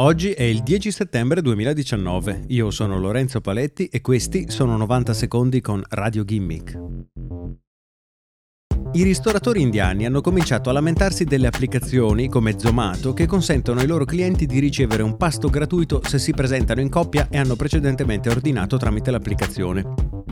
Oggi è il 10 settembre 2019. Io sono Lorenzo Paletti e questi sono 90 secondi con Radio Gimmick. I ristoratori indiani hanno cominciato a lamentarsi delle applicazioni come Zomato che consentono ai loro clienti di ricevere un pasto gratuito se si presentano in coppia e hanno precedentemente ordinato tramite l'applicazione.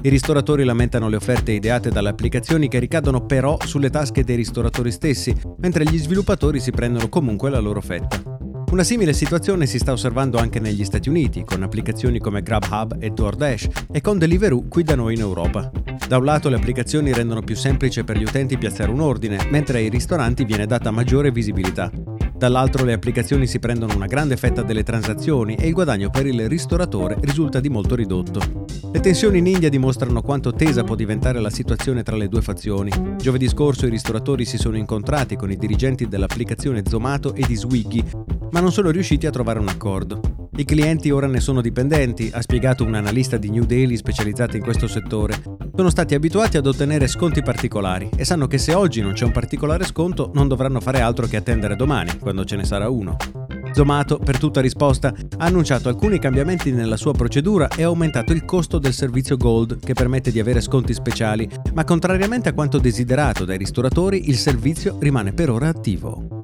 I ristoratori lamentano le offerte ideate dalle applicazioni che ricadono però sulle tasche dei ristoratori stessi, mentre gli sviluppatori si prendono comunque la loro fetta. Una simile situazione si sta osservando anche negli Stati Uniti, con applicazioni come Grubhub e DoorDash e con Deliveroo qui da noi in Europa. Da un lato le applicazioni rendono più semplice per gli utenti piazzare un ordine, mentre ai ristoranti viene data maggiore visibilità. Dall'altro le applicazioni si prendono una grande fetta delle transazioni e il guadagno per il ristoratore risulta di molto ridotto. Le tensioni in India dimostrano quanto tesa può diventare la situazione tra le due fazioni. Giovedì scorso i ristoratori si sono incontrati con i dirigenti dell'applicazione Zomato e di Swiggy, ma non sono riusciti a trovare un accordo. I clienti ora ne sono dipendenti, ha spiegato un analista di New Daily specializzata in questo settore. Sono stati abituati ad ottenere sconti particolari e sanno che se oggi non c'è un particolare sconto non dovranno fare altro che attendere domani, quando ce ne sarà uno. Zomato, per tutta risposta, ha annunciato alcuni cambiamenti nella sua procedura e ha aumentato il costo del servizio Gold, che permette di avere sconti speciali, ma contrariamente a quanto desiderato dai ristoratori, il servizio rimane per ora attivo.